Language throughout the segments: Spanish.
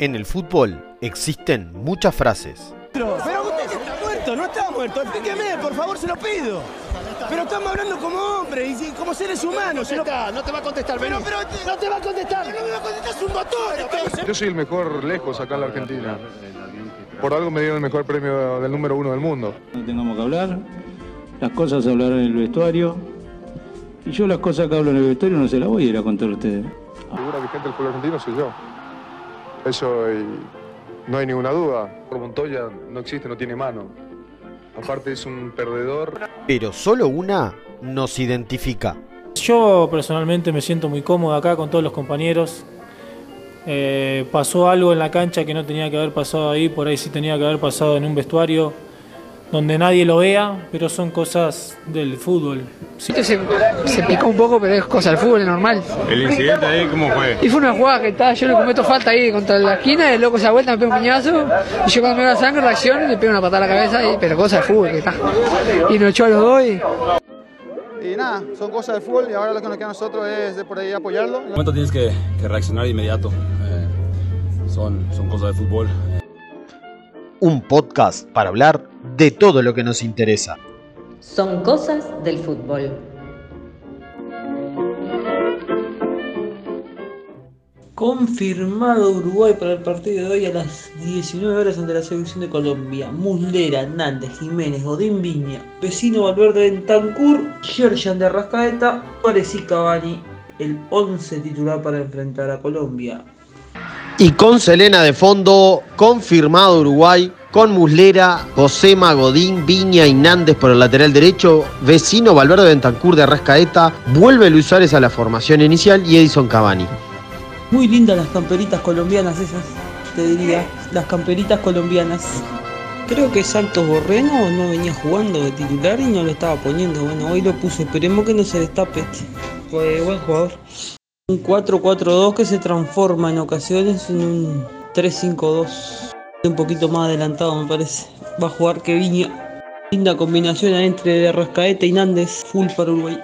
En el fútbol existen muchas frases. Pero usted está muerto, no está muerto. Explíqueme, por favor, se lo pido. Pero estamos hablando como hombres y como seres humanos. No, no te va a contestar, Pero, pero, no te va a contestar. No me va a contestar, es un motor. Yo soy el mejor lejos acá en la Argentina. Por algo me dieron el mejor premio del número uno del mundo. No tengamos que hablar, las cosas se hablarán en el vestuario. Y yo las cosas que hablo en el vestuario no se las voy a ir a contar a ustedes. La figura vigente del fútbol argentino soy yo. Eso y no hay ninguna duda. Por Montoya no existe, no tiene mano. Aparte es un perdedor. Pero solo una nos identifica. Yo personalmente me siento muy cómodo acá con todos los compañeros. Eh, pasó algo en la cancha que no tenía que haber pasado ahí, por ahí sí tenía que haber pasado en un vestuario donde nadie lo vea, pero son cosas del fútbol. Sí. Se, se picó un poco, pero es cosa del fútbol, es normal. ¿El incidente ahí cómo fue? Y fue una jugada que estaba, yo le cometo falta ahí contra la esquina, el loco se da vuelta, me pega un piñazo, y yo cuando me da sangre reacciono y le pego una patada a la cabeza, y, pero cosa del fútbol que está. Y nos echó a los dos y... Y nada, son cosas del fútbol y ahora lo que nos queda a nosotros es de por ahí apoyarlo. En momento tienes que, que reaccionar de inmediato. Eh, son, son cosas de fútbol. Un podcast para hablar de todo lo que nos interesa. Son cosas del fútbol. Confirmado Uruguay para el partido de hoy a las 19 horas ante la selección de Colombia. Muslera, Hernández, Jiménez, Godín Viña, Vecino Valverde Bentancur, Yerjan de Arrascaeta, Suárez y Cavani. El 11 titular para enfrentar a Colombia. Y con Selena de fondo, confirmado Uruguay, con Muslera, Josema, Godín, Viña y Nández por el lateral derecho, vecino Valverde Bentancur de Arrascaeta, vuelve Luis Suárez a la formación inicial y Edison Cavani. Muy lindas las camperitas colombianas esas, te diría. Las camperitas colombianas. Creo que Santos Borreno no venía jugando de titular y no lo estaba poniendo. Bueno, hoy lo puso. Esperemos que no se destape este. Fue buen jugador. Un 4-4-2 que se transforma en ocasiones en un 3-5-2. Un poquito más adelantado me parece. Va a jugar que Viña. Linda combinación entre Rascaeta y Nández. Full para Uruguay.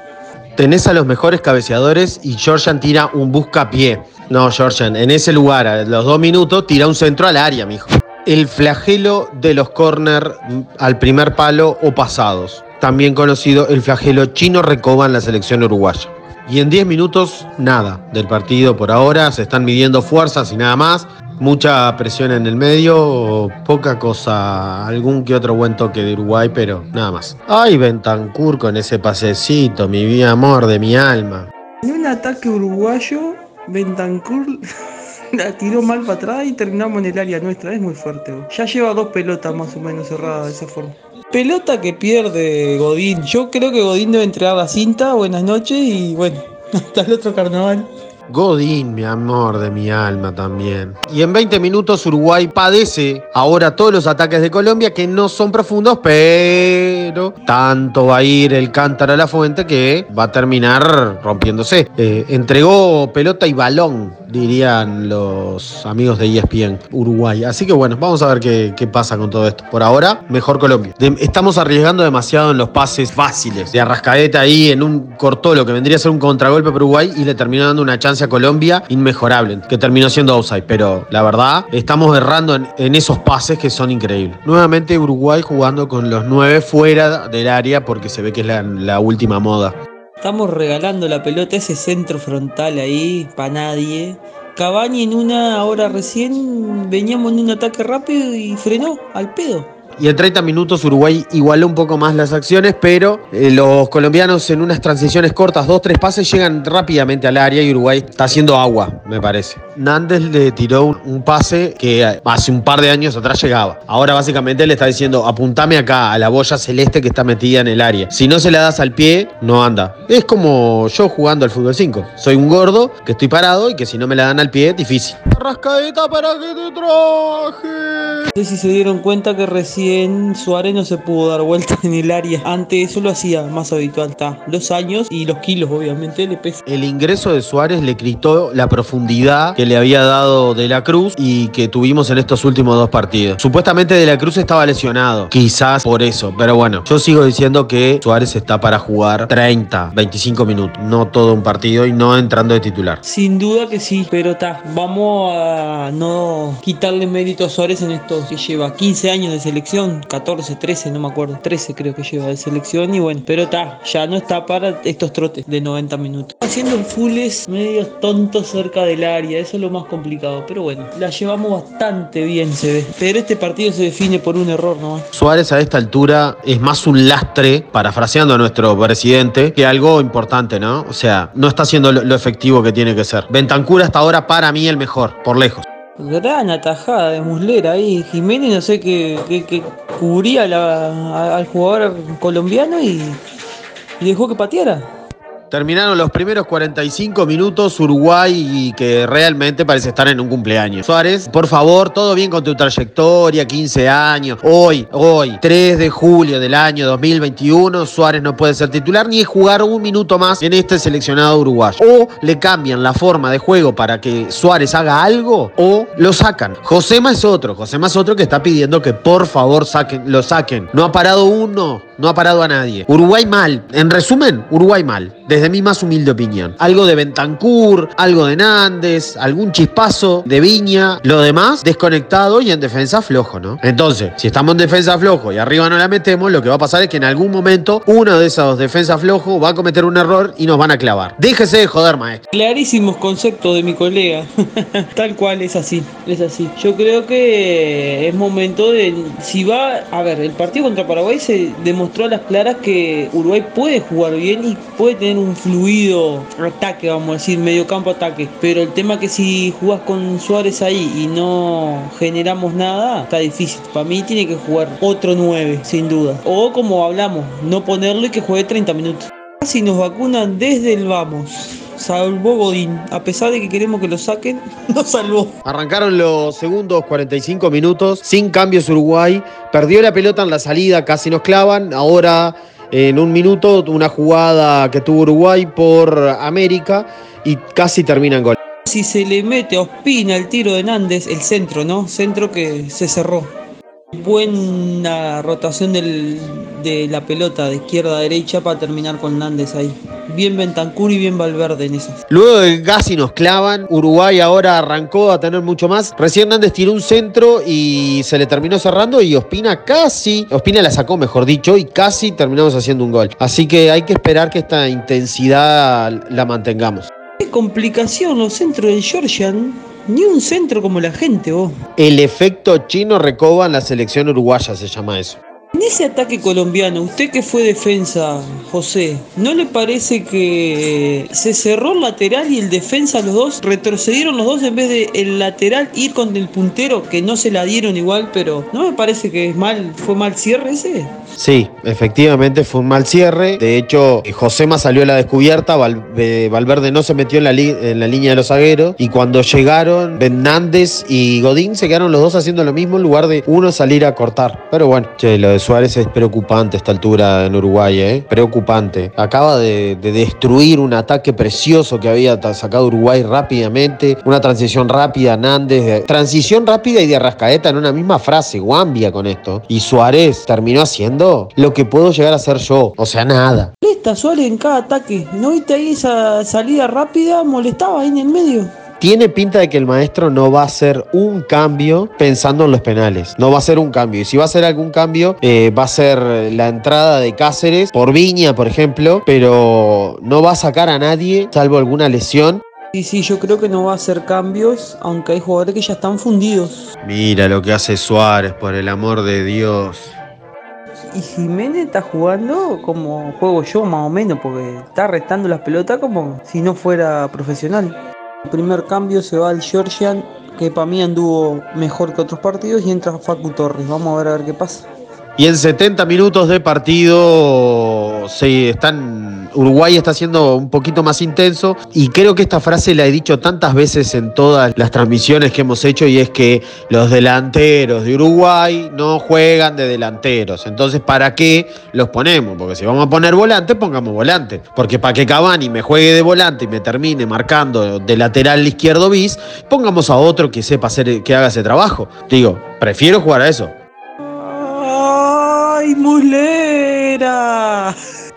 Tenés a los mejores cabeceadores y Georgian tira un buscapié. No, Georgian, en ese lugar, a los dos minutos, tira un centro al área, mijo. El flagelo de los corner al primer palo o pasados. También conocido el flagelo chino recoba en la selección uruguaya. Y en 10 minutos, nada del partido por ahora. Se están midiendo fuerzas y nada más. Mucha presión en el medio, poca cosa, algún que otro buen toque de Uruguay, pero nada más. Ay, Bentancur con ese pasecito, mi vida amor de mi alma. En un ataque uruguayo, Bentancur la tiró mal para atrás y terminamos en el área nuestra. Es muy fuerte. Ya lleva dos pelotas más o menos cerradas de esa forma. Pelota que pierde Godín. Yo creo que Godín debe entregar la cinta. Buenas noches y bueno, hasta el otro carnaval. Godín, mi amor de mi alma también. Y en 20 minutos Uruguay padece ahora todos los ataques de Colombia que no son profundos, pero tanto va a ir el cántaro a la fuente que va a terminar rompiéndose. Eh, entregó pelota y balón, dirían los amigos de ESPN Uruguay. Así que bueno, vamos a ver qué, pasa con todo esto. Por ahora, mejor Colombia. Estamos arriesgando demasiado en los pases fáciles. De Arrascaeta ahí en un cortó lo que vendría a ser un contragolpe para Uruguay y le terminó dando una chance a Colombia inmejorable, que terminó siendo outside. Pero la verdad, estamos errando en, esos pases que son increíbles. Nuevamente Uruguay jugando con los nueve fuera del área porque se ve que es la última moda. Estamos regalando la pelota, ese centro frontal ahí, para nadie. Cavani en una hora recién veníamos en un ataque rápido y frenó al pedo. Y en 30 minutos Uruguay igualó un poco más las acciones, pero eh, los colombianos en unas transiciones cortas, dos, tres pases, llegan rápidamente al área y Uruguay está haciendo agua, me parece. Nández le tiró un, un pase que eh, hace un par de años atrás llegaba. Ahora básicamente le está diciendo, apuntame acá a la boya celeste que está metida en el área. Si no se la das al pie, no anda. Es como yo jugando al fútbol 5. Soy un gordo que estoy parado y que si no me la dan al pie, difícil. Rascaeta para que te traje. No sé si se dieron cuenta que recién recién Suárez no se pudo dar vuelta en el área. Antes eso lo hacía más habitual. Está los años y los kilos, obviamente, le pesa. El ingreso de Suárez le quitó la profundidad que le había dado De la Cruz y que tuvimos en estos últimos dos partidos. Supuestamente De la Cruz estaba lesionado, quizás por eso, pero bueno, yo sigo diciendo que Suárez está para jugar 30, 25 minutos, no todo un partido y no entrando de titular. Sin duda que sí, pero está. Vamos a no quitarle mérito a Suárez en esto que lleva 15 años de selección, 14, 13, no me acuerdo, 13 creo que lleva de selección y bueno, pero está, ya no está para estos trotes de 90 minutos. Haciendo fulles medio tontos cerca del área, eso es lo más complicado, pero bueno, la llevamos bastante bien se ve. Pero este partido se define por un error nomás. Suárez a esta altura es más un lastre, parafraseando a nuestro presidente, que algo importante, ¿no? O sea, no está haciendo lo, efectivo que tiene que ser. Bentancur hasta ahora para mí el mejor, por lejos. Gran atajada de Muslera ahí. Jiménez no sé qué, qué- qué cubría la- al jugador colombiano y, y dejó que pateara. Terminaron los primeros 45 minutos Uruguay y que realmente parece estar en un cumpleaños. Suárez, por favor, todo bien con tu trayectoria, 15 años. Hoy, hoy, 3 de julio del año 2021, Suárez no puede ser titular ni jugar un minuto más en este seleccionado uruguayo. O le cambian la forma de juego para que Suárez haga algo o lo sacan. Josema es otro, Josema es otro que está pidiendo que por favor saquen, lo saquen. No ha parado uno, no ha parado a nadie. Uruguay mal. En resumen, Uruguay mal. Desde mi más humilde opinión. Algo de Bentancur, algo de Nández, algún chispazo de Viña. Lo demás, desconectado y en defensa flojo, ¿no? Entonces, si estamos en defensa flojo y arriba no la metemos, lo que va a pasar es que en algún momento uno de esos defensas flojos va a cometer un error y nos van a clavar. Déjese de joder, maestro. Clarísimos conceptos de mi colega. Tal cual es así, es así. Yo creo que es momento de. Si va. A ver, el partido contra Paraguay se demostró a las claras que Uruguay puede jugar bien y puede tener un fluido ataque, vamos a decir, medio campo ataque. Pero el tema que si jugás con Suárez ahí y no generamos nada, está difícil. Para mí tiene que jugar otro 9, sin duda. O como hablamos, no ponerlo y que juegue 30 minutos. Si nos vacunan desde el vamos, salvó Godín. A pesar de que queremos que lo saquen, nos salvó. Arrancaron los segundos 45 minutos, sin cambios Uruguay, perdió la pelota en la salida, casi nos clavan, ahora en un minuto una jugada que tuvo Uruguay por América y casi termina en gol. Si se le mete a Ospina el tiro de Nández, el centro, ¿no? Centro que se cerró. Buena rotación del- de la pelota de izquierda a derecha para terminar con Nández ahí. Bien Bentancur y bien Valverde en esas. Luego del casi nos clavan, Uruguay ahora arrancó a tener mucho más. Recién Nández tiró un centro y se le terminó cerrando y Ospina casi, Ospina la sacó mejor dicho y casi terminamos haciendo un gol. Así que hay que esperar que esta intensidad la mantengamos. Qué complicación los centros del Georgian. Ni un centro como la gente, vos. El efecto chino recoba en la selección uruguaya, se llama eso. En ese ataque colombiano, usted que fue defensa, José, ¿no le parece que se cerró el lateral y el defensa los dos? Retrocedieron los dos en vez de el lateral ir con el puntero, que no se la dieron igual, pero ¿no me parece que es mal, fue mal cierre ese? Sí, efectivamente fue un mal cierre. De hecho, Josema salió a la descubierta, eh, Valverde no se metió en la, línea de los zagueros. Y cuando llegaron, Fernández y Godín se quedaron los dos haciendo lo mismo en lugar de uno salir a cortar. Pero bueno, che, lo de Suárez es preocupante a esta altura en Uruguay, ¿eh? Preocupante. Acaba de, de destruir un ataque precioso que había sacado Uruguay rápidamente. Una transición rápida, Nández. de- transición rápida y de Arrascaeta en una misma frase. Guambia con esto. Y Suárez terminó haciendo lo que puedo llegar a hacer yo. O sea, nada. Molesta Suárez en cada ataque. ¿No viste ahí esa salida rápida? Molestaba ahí en el medio. Tiene pinta de que el maestro no va a hacer un cambio pensando en los penales. No va a hacer un cambio. Y si va a hacer algún cambio, eh, va a ser la entrada de Cáceres por Viña, por ejemplo. Pero no va a sacar a nadie, salvo alguna lesión. Sí, sí, yo creo que no va a hacer cambios, aunque hay jugadores que ya están fundidos. Mira lo que hace Suárez, por el amor de Dios. Y Jiménez está jugando como juego yo, más o menos, porque está restando las pelotas como si no fuera profesional. El primer cambio se va al Georgian, que para mí anduvo mejor que otros partidos, y entra Facu Torres. Vamos a ver a ver qué pasa. Y en 70 minutos de partido están Uruguay está siendo un poquito más intenso y creo que esta frase la he dicho tantas veces en todas las transmisiones que hemos hecho y es que los delanteros de Uruguay no juegan de delanteros. Entonces, ¿para qué los ponemos? Porque si vamos a poner volante, pongamos volante. Porque para que Cavani me juegue de volante y me termine marcando de lateral izquierdo bis, pongamos a otro que sepa hacer, que haga ese trabajo. Digo, prefiero jugar a eso. ¡Ay, mulera!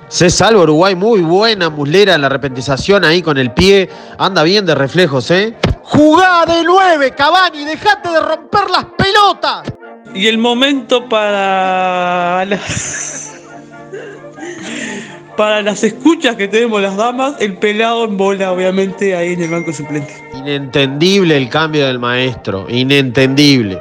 Se salva Uruguay, muy buena muslera en la repentización ahí con el pie. Anda bien de reflejos, ¿eh? ¡Jugá de nueve, Cavani! ¡Dejate de romper las pelotas! Y el momento para para las escuchas que tenemos las damas, el pelado en bola, obviamente, ahí en el banco suplente. Inentendible el cambio del maestro, inentendible.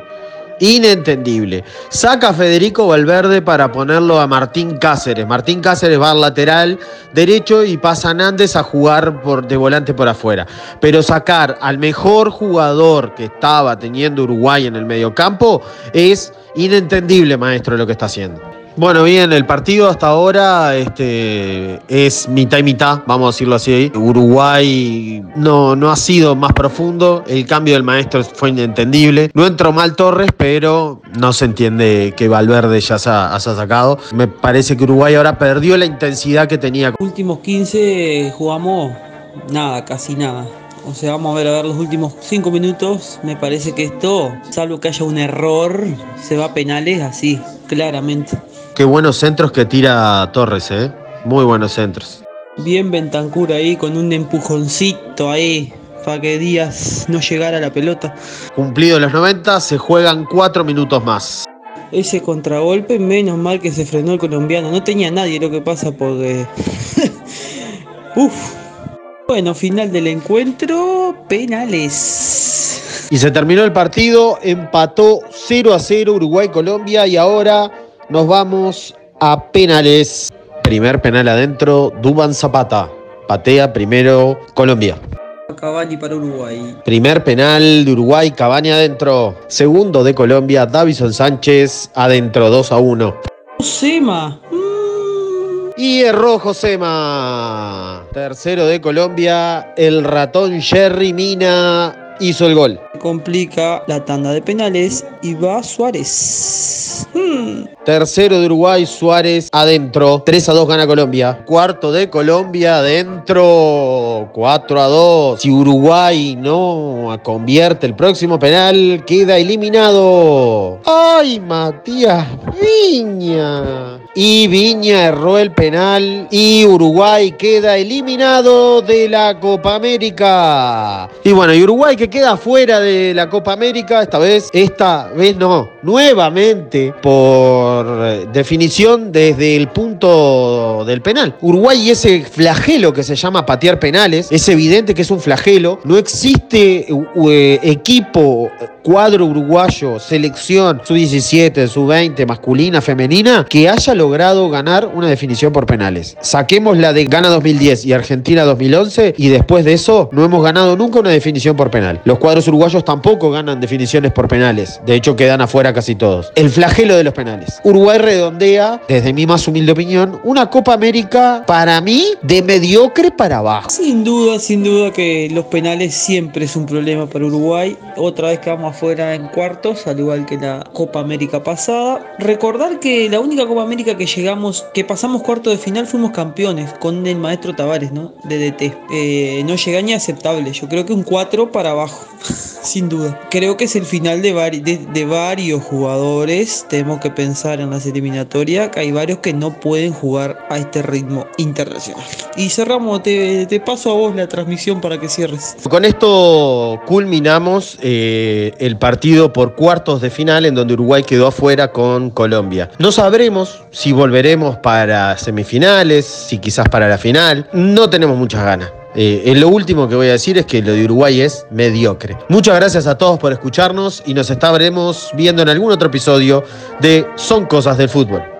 Inentendible. Saca a Federico Valverde para ponerlo a Martín Cáceres. Martín Cáceres va al lateral derecho y pasa Nández a jugar de volante por afuera. Pero sacar al mejor jugador que estaba teniendo Uruguay en el mediocampo es inentendible, maestro, lo que está haciendo. Bueno, bien, el partido hasta ahora este, es mitad y mitad, vamos a decirlo así. Uruguay no, no ha sido más profundo, el cambio del maestro fue inentendible. No entró mal Torres, pero no se entiende que Valverde ya se ha, sacado. Me parece que Uruguay ahora perdió la intensidad que tenía. Últimos 15 jugamos nada, casi nada. O sea, vamos a ver a ver los últimos 5 minutos. Me parece que esto, salvo que haya un error, se va a penales así, claramente. Qué buenos centros que tira Torres, ¿eh? Muy buenos centros. Bien Bentancur ahí con un empujoncito ahí para que Díaz no llegara a la pelota. Cumplido los 90, se juegan 4 minutos más. Ese contragolpe, menos mal que se frenó el colombiano. No tenía nadie lo que pasa porque... Uf. Bueno, final del encuentro, penales. Y se terminó el partido, empató 0 a 0 Uruguay-Colombia y ahora nos vamos a penales. Primer penal adentro, Duban Zapata. Patea primero Colombia. Cavani para Uruguay. Primer penal de Uruguay, Cavani adentro. Segundo de Colombia, Davison Sánchez adentro, 2 a 1. Sema. Y erró Josema. Tercero de Colombia, el ratón Jerry Mina hizo el gol. Complica la tanda de penales y va Suárez. Hmm. Tercero de Uruguay, Suárez adentro. 3 a 2 gana Colombia. Cuarto de Colombia adentro. 4 a 2. Si Uruguay no convierte el próximo penal, queda eliminado. ¡Ay, Matías Viña! Y Viña erró el penal y Uruguay queda eliminado de la Copa América. Y bueno, y Uruguay que queda fuera de la Copa América, esta vez, esta vez no, nuevamente por eh, definición desde el punto del penal. Uruguay y ese flagelo que se llama patear penales, es evidente que es un flagelo. No existe eh, equipo, cuadro uruguayo, selección, sub-17, sub-20, masculina, femenina, que haya logrado ganar una definición por penales. Saquemos la de Gana 2010 y Argentina 2011 y después de eso no hemos ganado nunca una definición por penal. Los cuadros uruguayos tampoco ganan definiciones por penales. De hecho, quedan afuera casi todos. El flagelo de los penales. Uruguay redondea, desde mi más humilde opinión, una Copa América para mí de mediocre para abajo. Sin duda, sin duda que los penales siempre es un problema para Uruguay. Otra vez quedamos afuera en cuartos, al igual que la Copa América pasada. Recordar que la única Copa América que llegamos, que pasamos cuarto de final, fuimos campeones con el maestro Tavares, ¿no? De DT. Eh, no llega ni aceptable. Yo creo que un 4 para abajo. Sin duda. Creo que es el final de, vari de, varios jugadores. Tenemos que pensar en las eliminatorias. Que hay varios que no pueden jugar a este ritmo internacional. Y cerramos, te, te paso a vos la transmisión para que cierres. Con esto culminamos eh, el partido por cuartos de final en donde Uruguay quedó afuera con Colombia. No sabremos si volveremos para semifinales, si quizás para la final. No tenemos muchas ganas. Eh, lo último que voy a decir es que lo de Uruguay es mediocre. Muchas gracias a todos por escucharnos y nos estaremos viendo en algún otro episodio de Son Cosas del Fútbol.